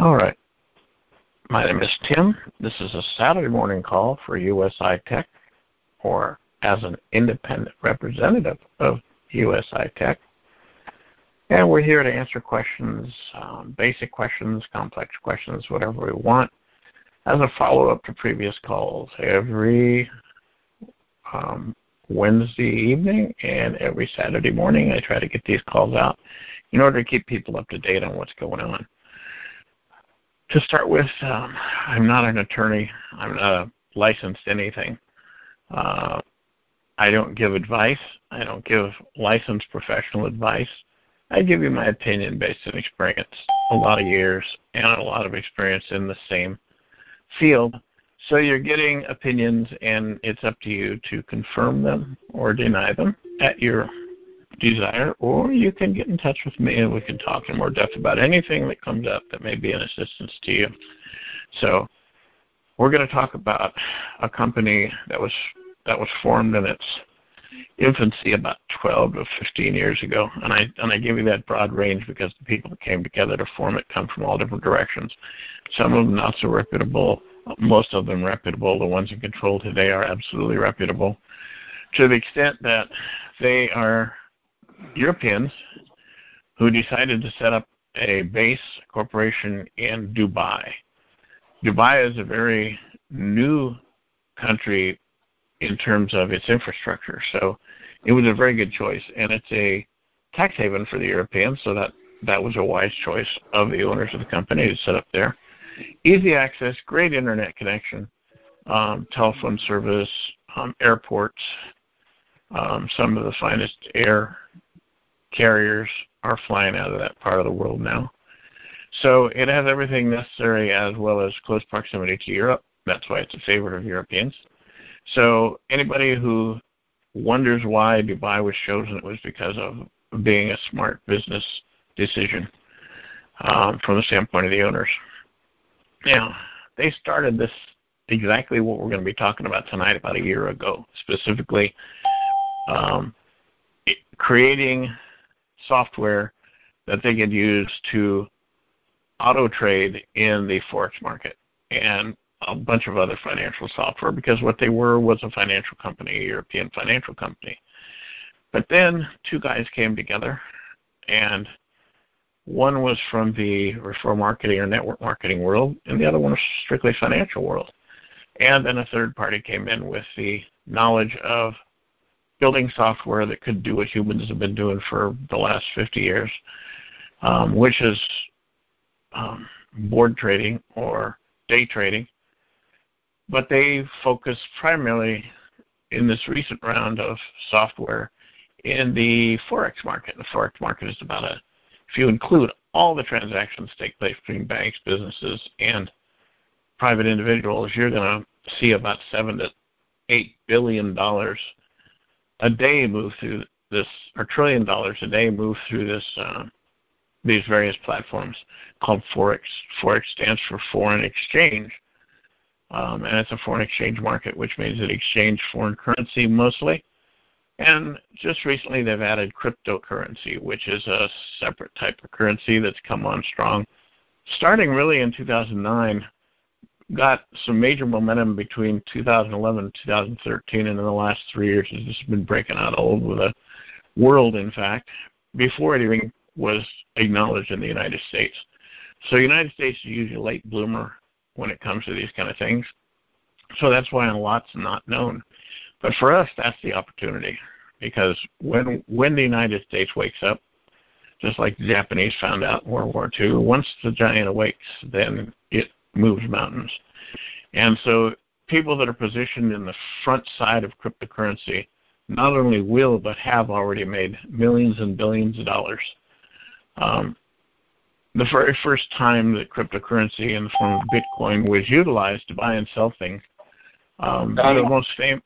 All right. My name is Tim. This is a Saturday morning call for USI Tech, or as an independent representative of USI Tech. And we're here to answer questions, um, basic questions, complex questions, whatever we want, as a follow up to previous calls. Every um, Wednesday evening and every Saturday morning, I try to get these calls out in order to keep people up to date on what's going on. To start with, um, I'm not an attorney. I'm not licensed anything. Uh, I don't give advice. I don't give licensed professional advice. I give you my opinion based on experience, a lot of years, and a lot of experience in the same field. So you're getting opinions, and it's up to you to confirm them or deny them at your desire, or you can get in touch with me and we can talk in more depth about anything that comes up that may be an assistance to you. So we're going to talk about a company that was that was formed in its infancy about 12 to 15 years ago, and I and I give you that broad range because the people that came together to form it come from all different directions. Some of them not so reputable, most of them reputable. The ones in control today are absolutely reputable, to the extent that they are Europeans who decided to set up a base corporation in Dubai. Dubai is a very new country in terms of its infrastructure. So it was a very good choice, and it's a tax haven for the Europeans, so that that was a wise choice of the owners of the company to set up there. Easy access, great internet connection, um, telephone service, um, airports. Um, some of the finest air carriers are flying out of that part of the world now. So it has everything necessary as well as close proximity to Europe. That's why it's a favorite of Europeans. So anybody who wonders why Dubai was chosen, it was because of being a smart business decision um, from the standpoint of the owners. Now, they started this exactly what we're going to be talking about tonight about a year ago, specifically um, creating software that they could use to auto trade in the forex market. And a bunch of other financial software because what they were was a financial company, a European financial company. But then two guys came together, and one was from the referral marketing or network marketing world, and the other one was strictly financial world. And then a third party came in with the knowledge of building software that could do what humans have been doing for the last 50 years, um, which is um, board trading or day trading but they focus primarily in this recent round of software in the forex market. The forex market is about a, if you include all the transactions take place between banks, businesses, and private individuals, you're going to see about seven to eight billion dollars a day move through this, or trillion dollars a day move through this. Uh, these various platforms called forex. Forex stands for foreign exchange um, and it's a foreign exchange market, which means it exchanges foreign currency mostly. And just recently, they've added cryptocurrency, which is a separate type of currency that's come on strong. Starting really in 2009, got some major momentum between 2011 and 2013, and in the last three years, it's just been breaking out all over the world, in fact, before it even was acknowledged in the United States. So the United States is usually a late bloomer when it comes to these kind of things. So that's why a lot's not known. But for us, that's the opportunity because when when the United States wakes up, just like the Japanese found out in World War II, once the giant awakes, then moves mountains. And so people that are positioned in the front side of cryptocurrency not only will but have already made millions and billions of dollars Um, the very first time that cryptocurrency in the form of Bitcoin was utilized to buy and sell things, um, the most famous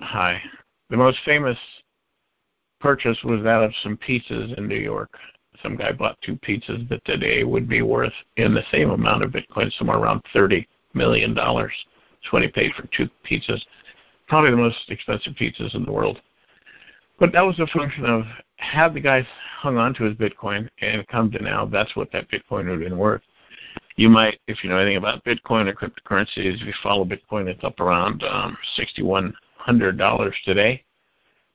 hi, the most famous purchase was that of some pizzas in New York. Some guy bought two pizzas that today would be worth in the same amount of Bitcoin, somewhere around thirty million dollars. That's what he paid for two pizzas. Probably the most expensive pizzas in the world. But that was a function of had the guy hung on to his Bitcoin and come to now, that's what that Bitcoin would have been worth. You might, if you know anything about Bitcoin or cryptocurrencies, if you follow Bitcoin, it's up around um, $6,100 today,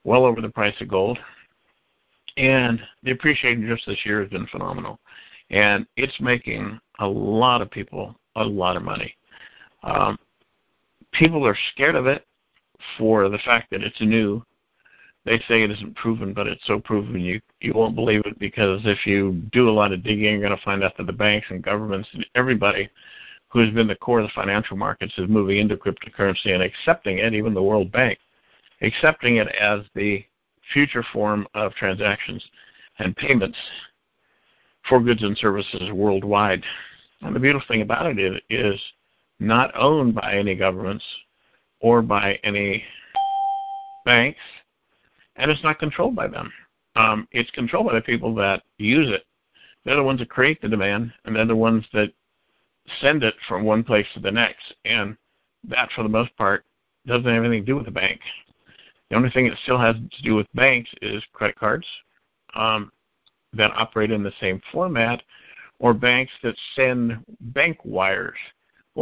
well over the price of gold. And the appreciation just this year has been phenomenal. And it's making a lot of people a lot of money. Um, people are scared of it for the fact that it's new. They say it isn't proven, but it's so proven you you won't believe it because if you do a lot of digging, you're going to find out that the banks and governments and everybody who has been the core of the financial markets is moving into cryptocurrency and accepting it, even the World Bank, accepting it as the future form of transactions and payments for goods and services worldwide. And the beautiful thing about it is not owned by any governments or by any banks, and it's not controlled by them. Um, it's controlled by the people that use it. They're the ones that create the demand, and they're the ones that send it from one place to the next. And that, for the most part, doesn't have anything to do with the bank. The only thing it still has to do with banks is credit cards um, that operate in the same format, or banks that send bank wires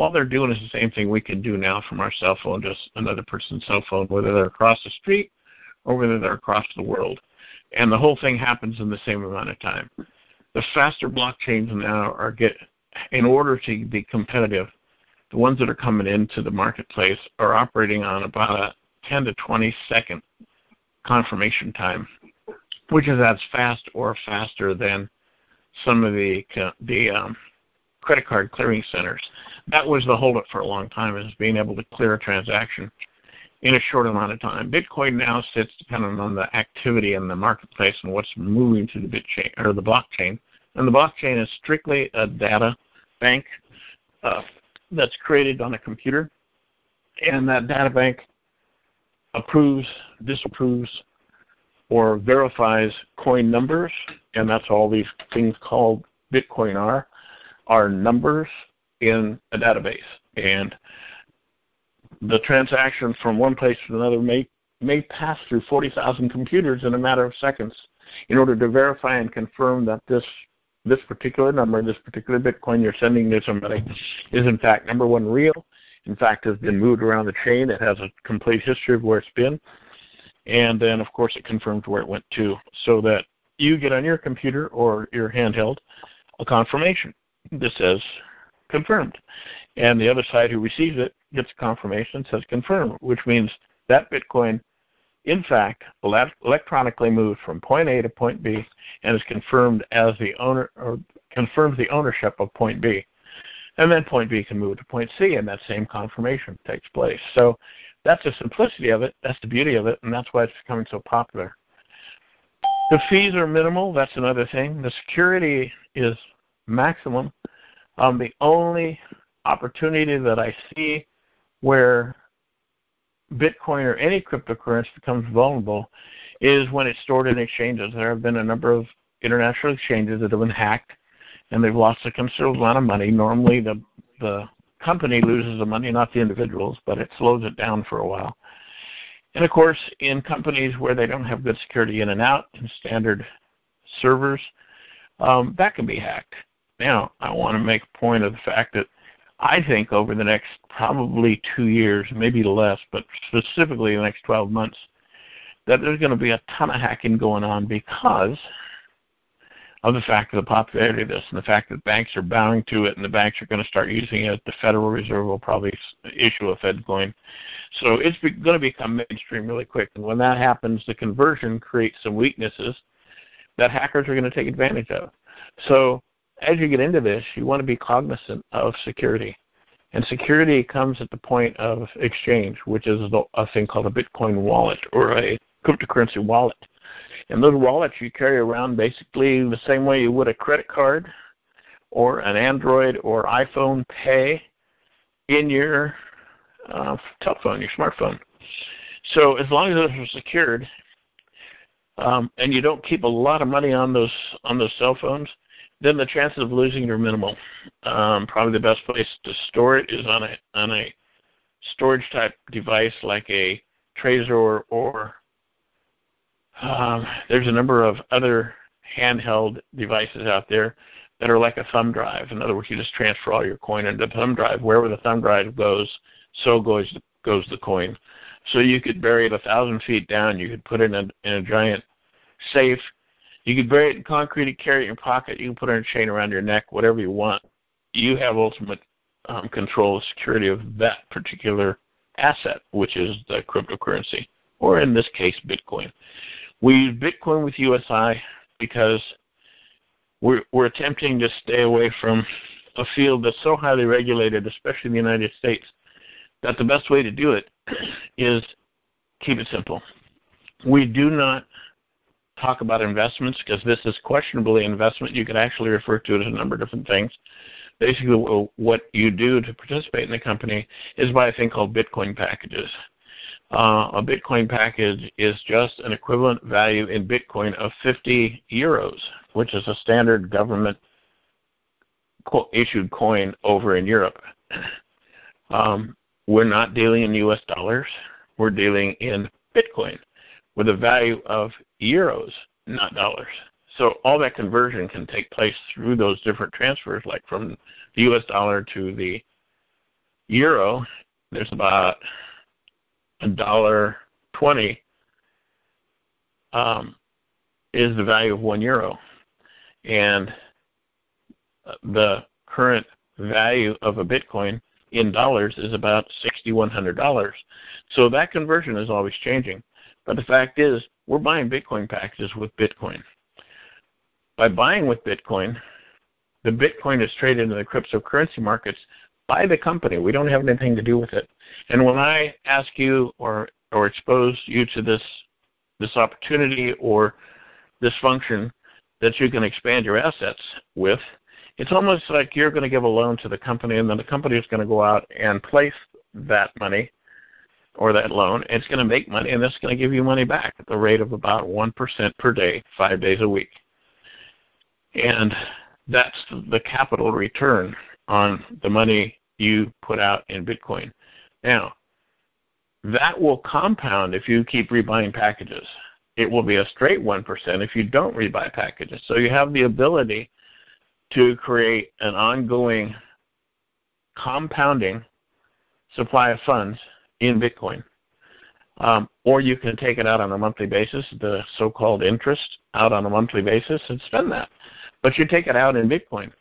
all they're doing is the same thing we can do now from our cell phone, just another person's cell phone, whether they're across the street or whether they're across the world. And the whole thing happens in the same amount of time. The faster blockchains now are get in order to be competitive, the ones that are coming into the marketplace are operating on about a 10 to 20 second confirmation time, which is as fast or faster than some of the the um, credit card clearing centers. That was the holdup for a long time, is being able to clear a transaction in a short amount of time. Bitcoin now sits dependent on the activity in the marketplace and what's moving to the bitchain or the blockchain. And the blockchain is strictly a data bank uh, that's created on a computer, and that data bank approves, disapproves, or verifies coin numbers, and that's all these things called Bitcoin are are numbers in a database. And the transaction from one place to another may may pass through 40,000 computers in a matter of seconds in order to verify and confirm that this this particular number, this particular Bitcoin you're sending to somebody, is in fact number one real. In fact, has been moved around the chain. It has a complete history of where it's been, and then of course it confirms where it went to, so that you get on your computer or your handheld a confirmation that says confirmed. And the other side who receives it gets a confirmation says confirmed, which means that Bitcoin, in fact, electronically moved from point A to point B and is confirmed as the owner or confirms the ownership of point B. And then point B can move to point C and that same confirmation takes place. So that's the simplicity of it, that's the beauty of it, and that's why it's becoming so popular. The fees are minimal, that's another thing. The security is maximum. Um, the only opportunity that I see where Bitcoin or any cryptocurrency becomes vulnerable is when it's stored in exchanges. There have been a number of international exchanges that have been hacked and they've lost a considerable amount of money. Normally the the company loses the money, not the individuals, but it slows it down for a while. And of course, in companies where they don't have good security in and out and standard servers, um, that can be hacked. Now, I want to make a point of the fact that I think over the next probably two years, maybe less, but specifically the next 12 months, that there's going to be a ton of hacking going on because of the fact of the popularity of this and the fact that banks are bowing to it and the banks are going to start using it. The Federal Reserve will probably issue a Fed coin. So it's going to become mainstream really quick. And when that happens, the conversion creates some weaknesses that hackers are going to take advantage of. So as you get into this, you want to be cognizant of security. And security comes at the point of exchange, which is a thing called a Bitcoin wallet or a cryptocurrency wallet. And those wallets you carry around basically the same way you would a credit card or an Android or iPhone Pay in your uh, telephone, your smartphone. So as long as those are secured, um, and you don't keep a lot of money on those on those cell phones, then the chances of losing are minimal. Um, probably the best place to store it is on a on a storage type device like a Trezor or um, there's a number of other handheld devices out there that are like a thumb drive. In other words, you just transfer all your coin into the thumb drive. Wherever the thumb drive goes, so goes goes the coin. So you could bury it a thousand feet down. You could put it in a, in a giant safe. You could bury it in concrete and carry it in your pocket. You can put it in a chain around your neck, whatever you want. You have ultimate um, control of security of that particular asset, which is the cryptocurrency, or in this case, Bitcoin. We use Bitcoin with USI because we're, we're attempting to stay away from a field that's so highly regulated, especially in the United States, that the best way to do it is keep it simple. We do not talk about investments because this is questionably investment. You could actually refer to it as a number of different things. Basically, what you do to participate in the company is buy a thing called Bitcoin packages. Uh, a Bitcoin package is just an equivalent value in Bitcoin of 50 euros, which is a standard government issued coin over in Europe. Um, we're not dealing in US dollars. We're dealing in Bitcoin with a value of euros, not dollars. So all that conversion can take place through those different transfers, like from the US dollar to the euro. There's about a dollar twenty um, is the value of one euro, and the current value of a Bitcoin in dollars is about $6,100. So that conversion is always changing. But the fact is, we're buying Bitcoin packages with Bitcoin. By buying with Bitcoin, the Bitcoin is traded in the cryptocurrency markets by the company. We don't have anything to do with it. And when I ask you or or expose you to this this opportunity or this function that you can expand your assets with, it's almost like you're going to give a loan to the company, and then the company is going to go out and place that money or that loan. It's going to make money, and it's going to give you money back at the rate of about 1% per day, five days a week. And that's the capital return on the money you put out in Bitcoin. Now, that will compound if you keep rebuying packages. It will be a straight 1% if you don't rebuy packages. So you have the ability to create an ongoing compounding supply of funds in Bitcoin. Um, or you can take it out on a monthly basis, the so-called interest out on a monthly basis, and spend that. But you take it out in Bitcoin.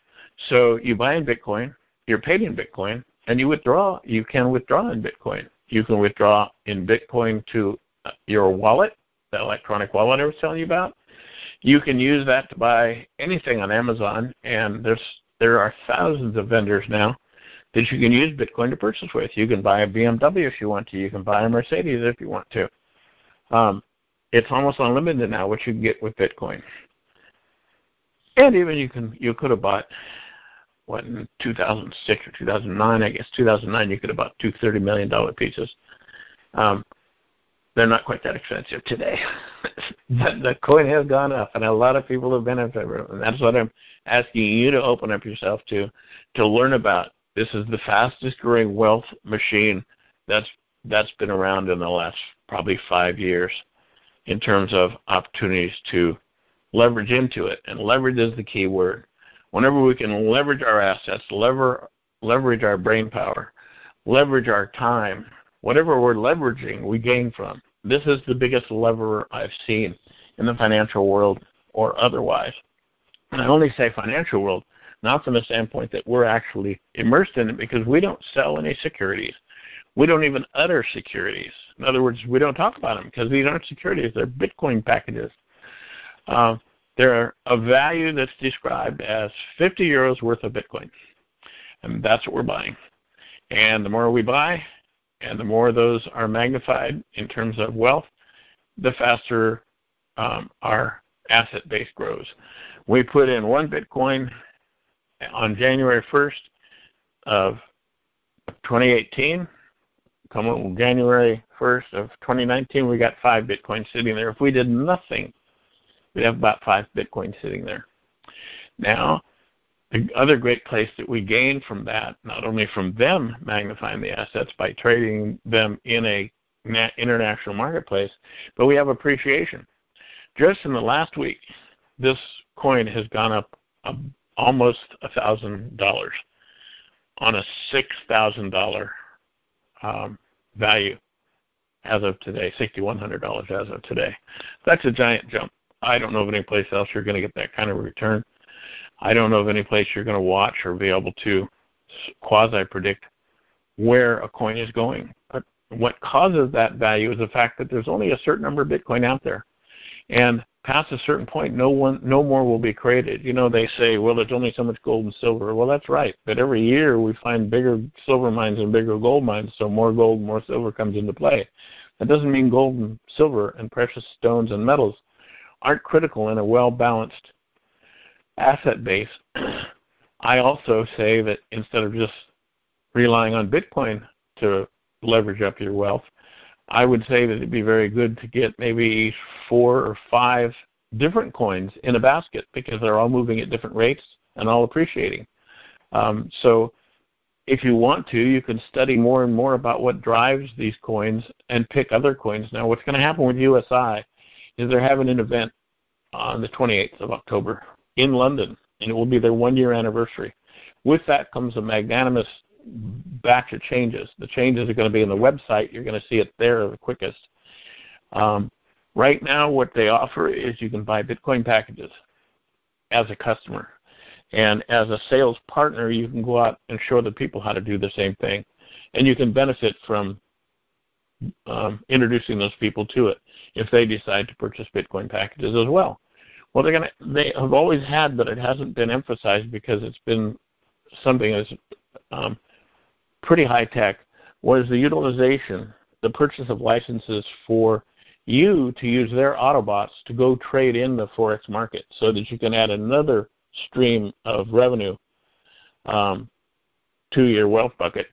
So you buy in Bitcoin, you're paid in Bitcoin, and you withdraw. You can withdraw in Bitcoin. You can withdraw in Bitcoin to your wallet, the electronic wallet I was telling you about. You can use that to buy anything on Amazon, and there's there are thousands of vendors now that you can use Bitcoin to purchase with. You can buy a BMW if you want to. You can buy a Mercedes if you want to. Um, it's almost unlimited now what you can get with Bitcoin. And even you can you could have bought what in 2006 or 2009, I guess 2009 you could have bought two thirty million dollar pieces. Um, they're not quite that expensive today. the, the coin has gone up, and a lot of people have benefited from it. And that's what I'm asking you to open up yourself to, to learn about. This is the fastest growing wealth machine that's that's been around in the last probably five years in terms of opportunities to leverage into it. And leverage is the key word. Whenever we can leverage our assets, lever, leverage our brain power, leverage our time, whatever we're leveraging, we gain from. This is the biggest lever I've seen in the financial world or otherwise. And I only say financial world not from the standpoint that we're actually immersed in it because we don't sell any securities. We don't even utter securities. In other words, we don't talk about them because these aren't securities. They're Bitcoin packages. Uh, they're a value that's described as 50 euros worth of Bitcoin. And that's what we're buying. And the more we buy, and the more those are magnified in terms of wealth, the faster um, our asset base grows. We put in one Bitcoin on January 1st of 2018. Come January 1st of 2019, we got five Bitcoin sitting there. If we did nothing, we'd have about five Bitcoin sitting there. Now, the other great place that we gain from that, not only from them magnifying the assets by trading them in a international marketplace, but we have appreciation. Just in the last week, this coin has gone up almost a thousand dollars on a six thousand dollar um, value as of today, sixty one hundred dollars as of today. That's a giant jump. I don't know of any place else you're going to get that kind of return. I don't know of any place you're going to watch or be able to quasi predict where a coin is going. But what causes that value is the fact that there's only a certain number of Bitcoin out there. And past a certain point, no one, no more will be created. You know, they say, well, there's only so much gold and silver. Well, that's right. But every year we find bigger silver mines and bigger gold mines, so more gold, more silver comes into play. That doesn't mean gold and silver and precious stones and metals aren't critical in a well balanced asset base. I also say that instead of just relying on Bitcoin to leverage up your wealth, I would say that it'd be very good to get maybe four or five different coins in a basket because they're all moving at different rates and all appreciating. Um, so if you want to, you can study more and more about what drives these coins and pick other coins. Now, what's going to happen with USI is they're having an event on the 28th of October in London, and it will be their one year anniversary. With that comes a magnanimous batch of changes. The changes are going to be in the website. You're going to see it there the quickest. Um, right now, what they offer is you can buy Bitcoin packages as a customer. And as a sales partner, you can go out and show the people how to do the same thing. And you can benefit from um, introducing those people to it if they decide to purchase Bitcoin packages as well. Well, they're to. They have always had, but it hasn't been emphasized because it's been something that's um, pretty high tech. Was the utilization, the purchase of licenses for you to use their Autobots to go trade in the forex market, so that you can add another stream of revenue um, to your wealth bucket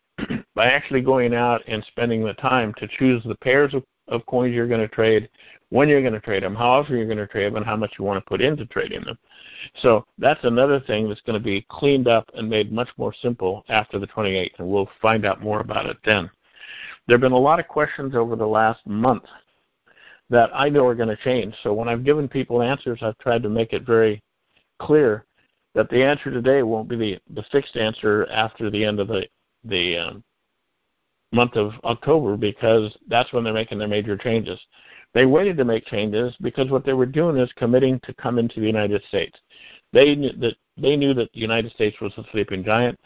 by actually going out and spending the time to choose the pairs of, of coins you're going to trade, when you're going to trade them, how often you're going to trade them, and how much you want to put into trading them. So that's another thing that's going to be cleaned up and made much more simple after the 28th, and we'll find out more about it then. There have been a lot of questions over the last month that I know are going to change. So when I've given people answers, I've tried to make it very clear that the answer today won't be the, the fixed answer after the end of the the um, month of October because that's when they're making their major changes. They waited to make changes because what they were doing is committing to come into the United States. They knew that they knew that the United States was a sleeping giant.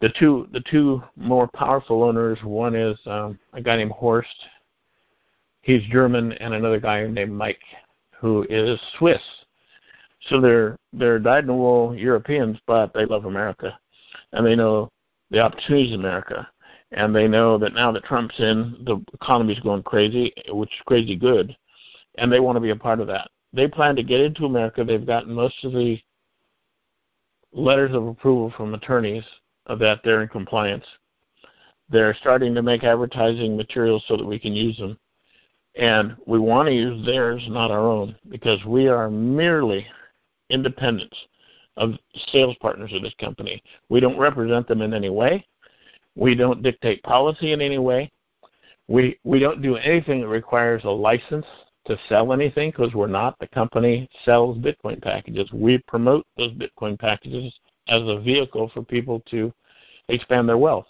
The two the two more powerful owners, one is um, a guy named Horst. He's German, and another guy named Mike, who is Swiss. So they're they're dyed-in-the-wool Europeans, but they love America, and they know the opportunities in America and they know that now that Trump's in, the economy's going crazy, which is crazy good, and they want to be a part of that. They plan to get into America. They've gotten most of the letters of approval from attorneys that they're in compliance. They're starting to make advertising materials so that we can use them. And we want to use theirs, not our own, because we are merely independents of sales partners of this company. We don't represent them in any way. We don't dictate policy in any way. We we don't do anything that requires a license to sell anything because we're not. The company sells Bitcoin packages. We promote those Bitcoin packages as a vehicle for people to expand their wealth.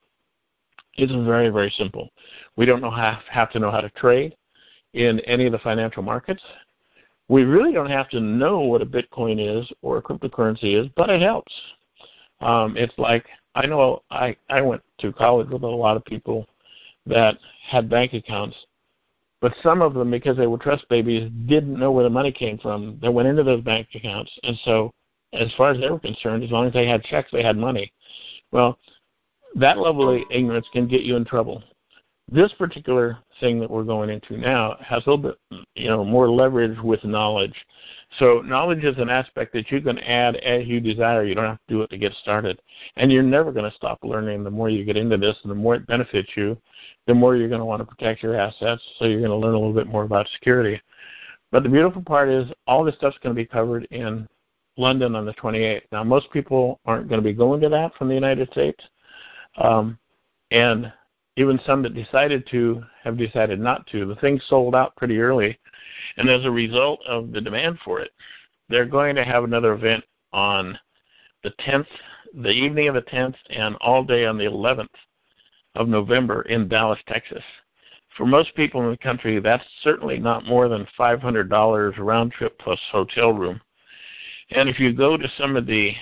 It's very very simple. We don't know have to know how to trade in any of the financial markets. We really don't have to know what a Bitcoin is or a cryptocurrency is, but it helps. Um, it's like I know I I went to college with a lot of people that had bank accounts, but some of them because they were trust babies didn't know where the money came from. that went into those bank accounts, and so as far as they were concerned, as long as they had checks, they had money. Well, that level of ignorance can get you in trouble. This particular thing that we're going into now has a little bit, you know, more leverage with knowledge. So knowledge is an aspect that you can add as you desire. You don't have to do it to get started, and you're never going to stop learning. The more you get into this, and the more it benefits you, the more you're going to want to protect your assets. So you're going to learn a little bit more about security. But the beautiful part is all this stuff's going to be covered in London on the 28th. Now, most people aren't going to be going to that from the United States, um, and even some that decided to have decided not to. The thing sold out pretty early, and as a result of the demand for it, they're going to have another event on the 10th, the evening of the 10th, and all day on the 11th of November in Dallas, Texas. For most people in the country, that's certainly not more than $500 round trip plus hotel room. And if you go to some of the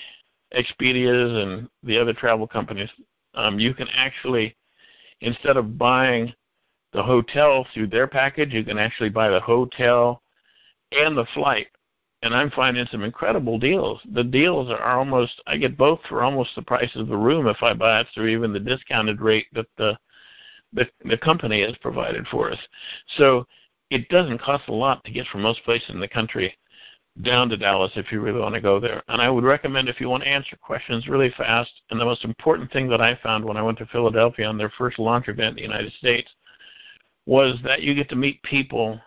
Expedias and the other travel companies, um, you can actually, instead of buying the hotel through their package, you can actually buy the hotel and the flight. And I'm finding some incredible deals. The deals are almost, I get both for almost the price of the room if I buy it through even the discounted rate that the the, the company has provided for us. So it doesn't cost a lot to get from most places in the country down to Dallas if you really want to go there. And I would recommend if you want to answer questions really fast. And the most important thing that I found when I went to Philadelphia on their first launch event in the United States was that you get to meet people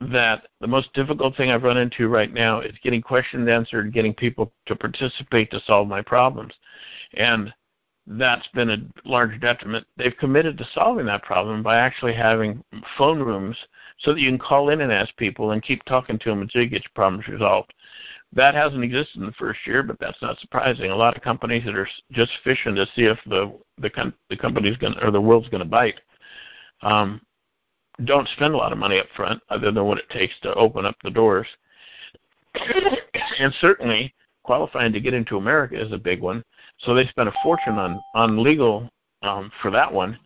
that the most difficult thing I've run into right now is getting questions answered, getting people to participate to solve my problems. And that's been a large detriment. They've committed to solving that problem by actually having phone rooms so that you can call in and ask people and keep talking to them until you get your problems resolved. That hasn't existed in the first year, but that's not surprising. A lot of companies that are just fishing to see if the the, the company's going or the world's going to bite um, don't spend a lot of money up front, other than what it takes to open up the doors. and certainly, qualifying to get into America is a big one so they spent a fortune on on legal um, for that one,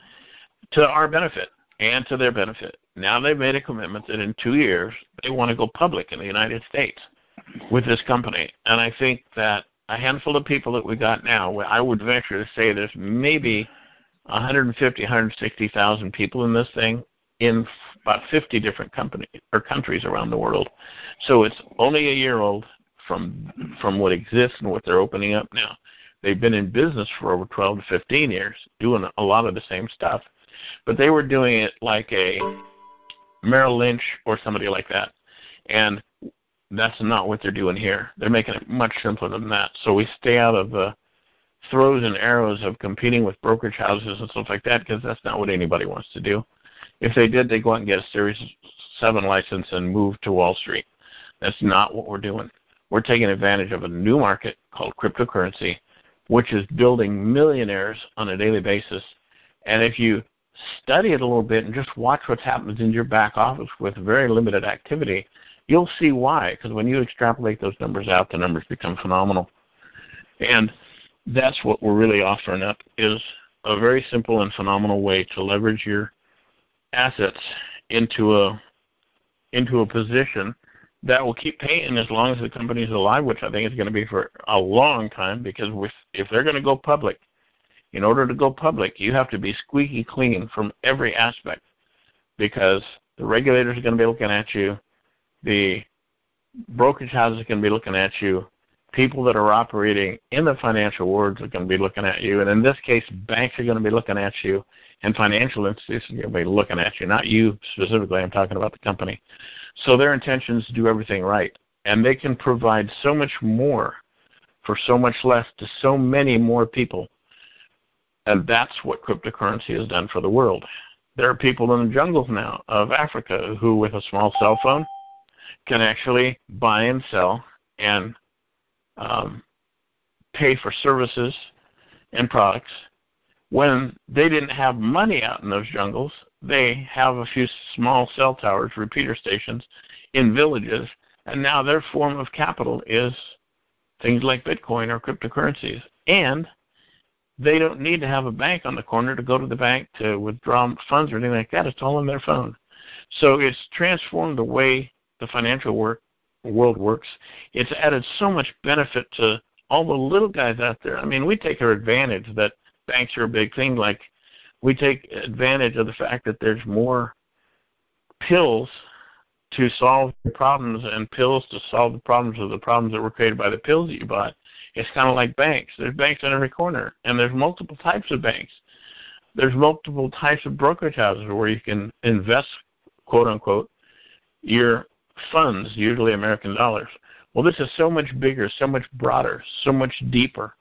to our benefit and to their benefit. Now they've made a commitment that in two years they want to go public in the United States with this company, and I think that a handful of people that we got now, I would venture to say there's maybe 150, 160,000 people in this thing in about 50 different companies or countries around the world. So it's only a year old from from what exists and what they're opening up now. They've been in business for over 12 to 15 years, doing a lot of the same stuff, but they were doing it like a Merrill Lynch or somebody like that, and that's not what they're doing here. They're making it much simpler than that. So we stay out of the throws and arrows of competing with brokerage houses and stuff like that because that's not what anybody wants to do. If they did, they'd go out and get a Series 7 license and move to Wall Street. That's not what we're doing. We're taking advantage of a new market called cryptocurrency which is building millionaires on a daily basis. And if you study it a little bit and just watch what happens in your back office with very limited activity, you'll see why. Because when you extrapolate those numbers out, the numbers become phenomenal. And that's what we're really offering up is a very simple and phenomenal way to leverage your assets into a into a position that will keep paying as long as the company is alive, which I think is going to be for a long time. Because if they're going to go public, in order to go public, you have to be squeaky clean from every aspect, because the regulators are going to be looking at you, the brokerage houses are going to be looking at you, people that are operating in the financial world are going to be looking at you, and in this case, banks are going to be looking at you, and financial institutions are going to be looking at you, not you specifically. I'm talking about the company. So their intentions to do everything right. And they can provide so much more for so much less to so many more people. And that's what cryptocurrency has done for the world. There are people in the jungles now of Africa who, with a small cell phone, can actually buy and sell and um, pay for services and products. When they didn't have money out in those jungles, they have a few small cell towers, repeater stations, in villages, and now their form of capital is things like Bitcoin or cryptocurrencies. And they don't need to have a bank on the corner to go to the bank to withdraw funds or anything like that. It's all on their phone. So it's transformed the way the financial work, world works. It's added so much benefit to all the little guys out there. I mean, we take our advantage that banks are a big thing like we take advantage of the fact that there's more pills to solve problems and pills to solve the problems of the problems that were created by the pills that you bought. It's kind of like banks. There's banks on every corner, and there's multiple types of banks. There's multiple types of brokerage houses where you can invest, quote unquote, your funds, usually American dollars. Well, this is so much bigger, so much broader, so much deeper,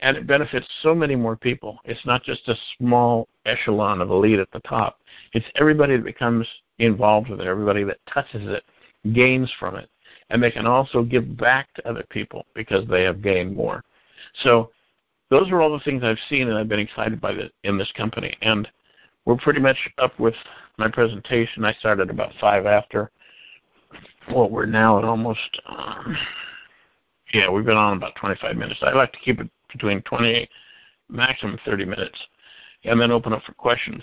and it benefits so many more people. It's not just a small echelon of elite at the top. It's everybody that becomes involved with it, everybody that touches it gains from it. And they can also give back to other people because they have gained more. So those are all the things I've seen and I've been excited by the, in this company. And we're pretty much up with my presentation. I started about five after. Well, we're now at almost, um, yeah, we've been on about 25 minutes. I like to keep it between 20, maximum 30 minutes, and then open up for questions.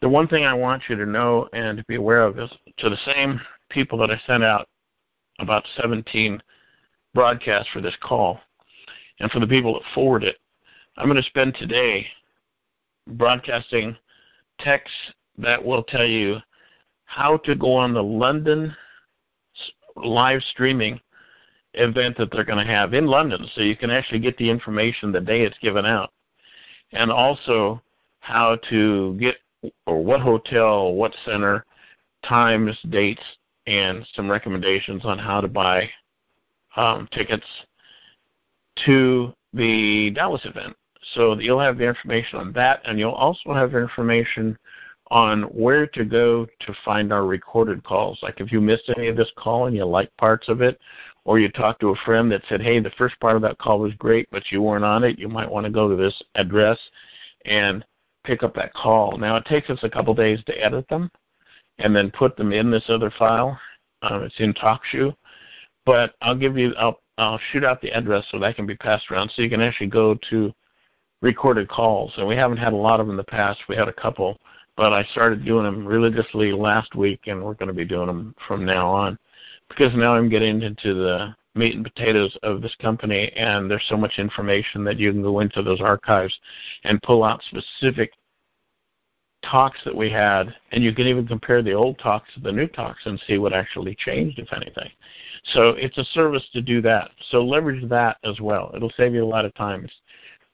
The one thing I want you to know and to be aware of is to the same people that I sent out about 17 broadcasts for this call, and for the people that forward it, I'm going to spend today broadcasting texts that will tell you how to go on the London live streaming event that they're going to have in London so you can actually get the information the day it's given out. And also how to get or what hotel, what center, times, dates, and some recommendations on how to buy um, tickets to the Dallas event. So you'll have the information on that, and you'll also have information on where to go to find our recorded calls. Like if you missed any of this call and you like parts of it, or you talked to a friend that said, hey, the first part of that call was great, but you weren't on it, you might want to go to this address and pick up that call. Now, it takes us a couple days to edit them and then put them in this other file. Um, it's in TalkShoe, but I'll give you, I'll, I'll shoot out the address so that can be passed around so you can actually go to recorded calls. And we haven't had a lot of them in the past. We had a couple, but I started doing them religiously last week, and we're going to be doing them from now on because now I'm getting into the meat and potatoes of this company, and there's so much information that you can go into those archives and pull out specific talks that we had, and you can even compare the old talks to the new talks and see what actually changed, if anything. So it's a service to do that. So leverage that as well. It'll save you a lot of time.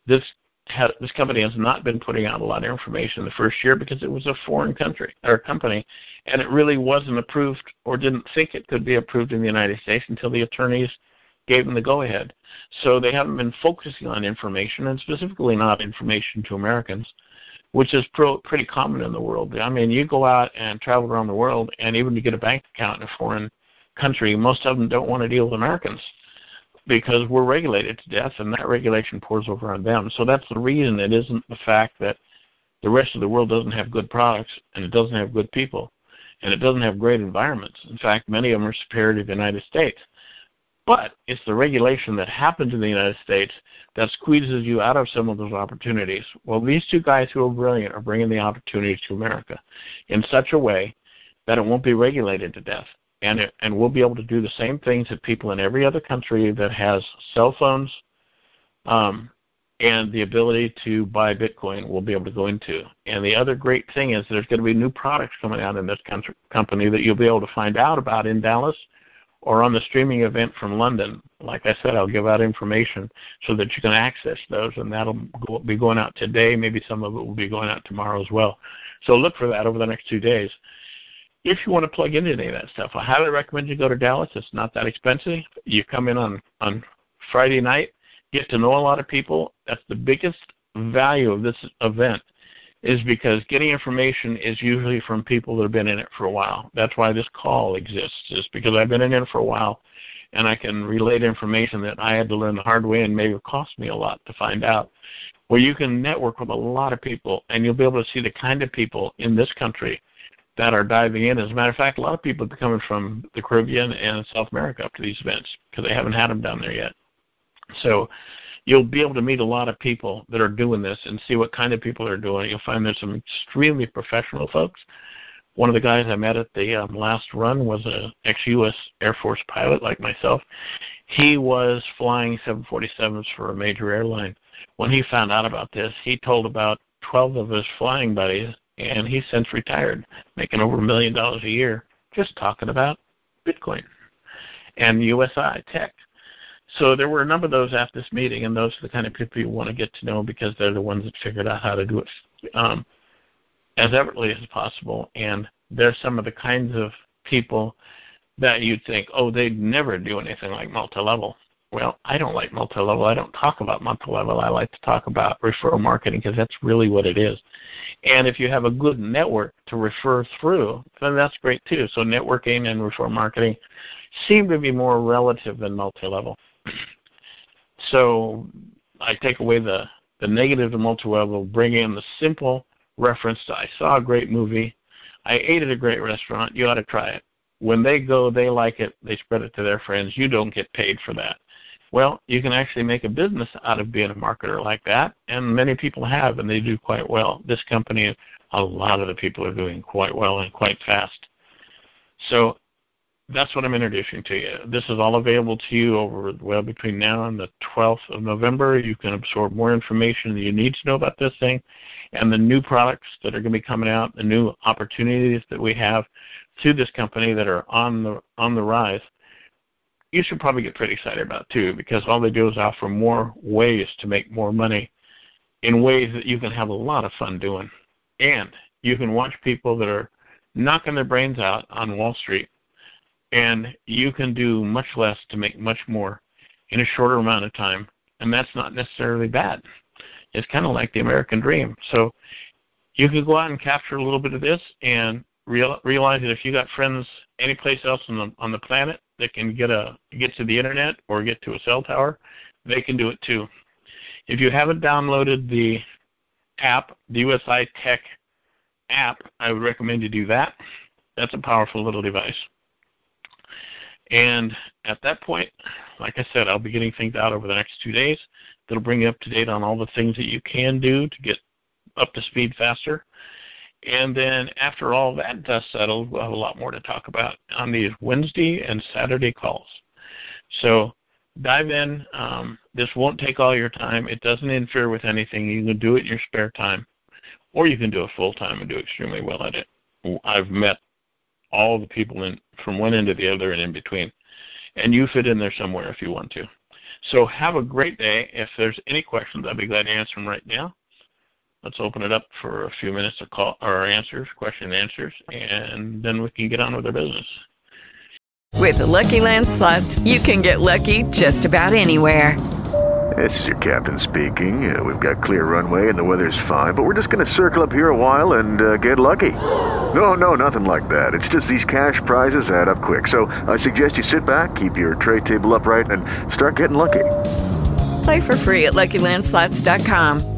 This had, this company has not been putting out a lot of information the first year because it was a foreign country or company, and it really wasn't approved or didn't think it could be approved in the United States until the attorneys gave them the go-ahead. So they haven't been focusing on information, and specifically not information to Americans, which is pro- pretty common in the world. I mean, you go out and travel around the world, and even to get a bank account in a foreign country, most of them don't want to deal with Americans because we're regulated to death, and that regulation pours over on them. So that's the reason it isn't the fact that the rest of the world doesn't have good products, and it doesn't have good people, and it doesn't have great environments. In fact, many of them are superior to the United States. But it's the regulation that happens in the United States that squeezes you out of some of those opportunities. Well, these two guys who are brilliant are bringing the opportunities to America in such a way that it won't be regulated to death and it, and we'll be able to do the same things that people in every other country that has cell phones um, and the ability to buy Bitcoin will be able to go into. And the other great thing is there's going to be new products coming out in this country, company that you'll be able to find out about in Dallas or on the streaming event from London. Like I said, I'll give out information so that you can access those, and that'll go, be going out today. Maybe some of it will be going out tomorrow as well. So look for that over the next two days if you want to plug into any of that stuff, I highly recommend you go to Dallas. It's not that expensive. You come in on on Friday night, get to know a lot of people. That's the biggest value of this event is because getting information is usually from people that have been in it for a while. That's why this call exists, is because I've been in it for a while and I can relate information that I had to learn the hard way and maybe it cost me a lot to find out. Where you can network with a lot of people and you'll be able to see the kind of people in this country that are diving in. As a matter of fact, a lot of people are coming from the Caribbean and South America up to these events because they haven't had them down there yet. So you'll be able to meet a lot of people that are doing this and see what kind of people are doing. You'll find there's some extremely professional folks. One of the guys I met at the um, last run was a ex-U.S. Air Force pilot like myself. He was flying 747s for a major airline. When he found out about this, he told about 12 of his flying buddies, and he's since retired, making over a million dollars a year just talking about Bitcoin and USI Tech. So there were a number of those at this meeting, and those are the kind of people you want to get to know because they're the ones that figured out how to do it um, as effortlessly as possible. And they're some of the kinds of people that you'd think, oh, they'd never do anything like multi-level. Well, I don't like multi-level. I don't talk about multi-level. I like to talk about referral marketing because that's really what it is. And if you have a good network to refer through, then that's great too. So networking and referral marketing seem to be more relative than multi-level. so I take away the, the negative to multi-level, bring in the simple reference to I saw a great movie, I ate at a great restaurant, you ought to try it. When they go, they like it, they spread it to their friends. You don't get paid for that. Well, you can actually make a business out of being a marketer like that, and many people have, and they do quite well. This company, a lot of the people are doing quite well and quite fast. So that's what I'm introducing to you. This is all available to you over well between now and the 12th of November. You can absorb more information that you need to know about this thing, and the new products that are going to be coming out, the new opportunities that we have through this company that are on the on the rise you should probably get pretty excited about too, because all they do is offer more ways to make more money in ways that you can have a lot of fun doing. And you can watch people that are knocking their brains out on Wall Street, and you can do much less to make much more in a shorter amount of time, and that's not necessarily bad. It's kind of like the American dream. So you can go out and capture a little bit of this and real, realize that if you got friends anyplace else on the on the planet that can get a get to the internet or get to a cell tower, they can do it too. If you haven't downloaded the app, the USI Tech app, I would recommend you do that. That's a powerful little device. And at that point, like I said, I'll be getting things out over the next two days that'll bring you up to date on all the things that you can do to get up to speed faster. And then after all that dust settles, we'll have a lot more to talk about on these Wednesday and Saturday calls. So dive in. Um, this won't take all your time. It doesn't interfere with anything. You can do it in your spare time, or you can do it full time and do extremely well at it. I've met all the people in from one end to the other and in between, and you fit in there somewhere if you want to. So have a great day. If there's any questions, I'd be glad to answer them right now let's open it up for a few minutes of call or answers, question and answers, and then we can get on with our business. With the Lucky Land slots, you can get lucky just about anywhere. This is your captain speaking. Uh, we've got clear runway and the weather's fine, but we're just going to circle up here a while and uh, get lucky. No, no, nothing like that. It's just these cash prizes add up quick. So I suggest you sit back, keep your tray table upright, and start getting lucky. Play for free at LuckyLandSlots.com.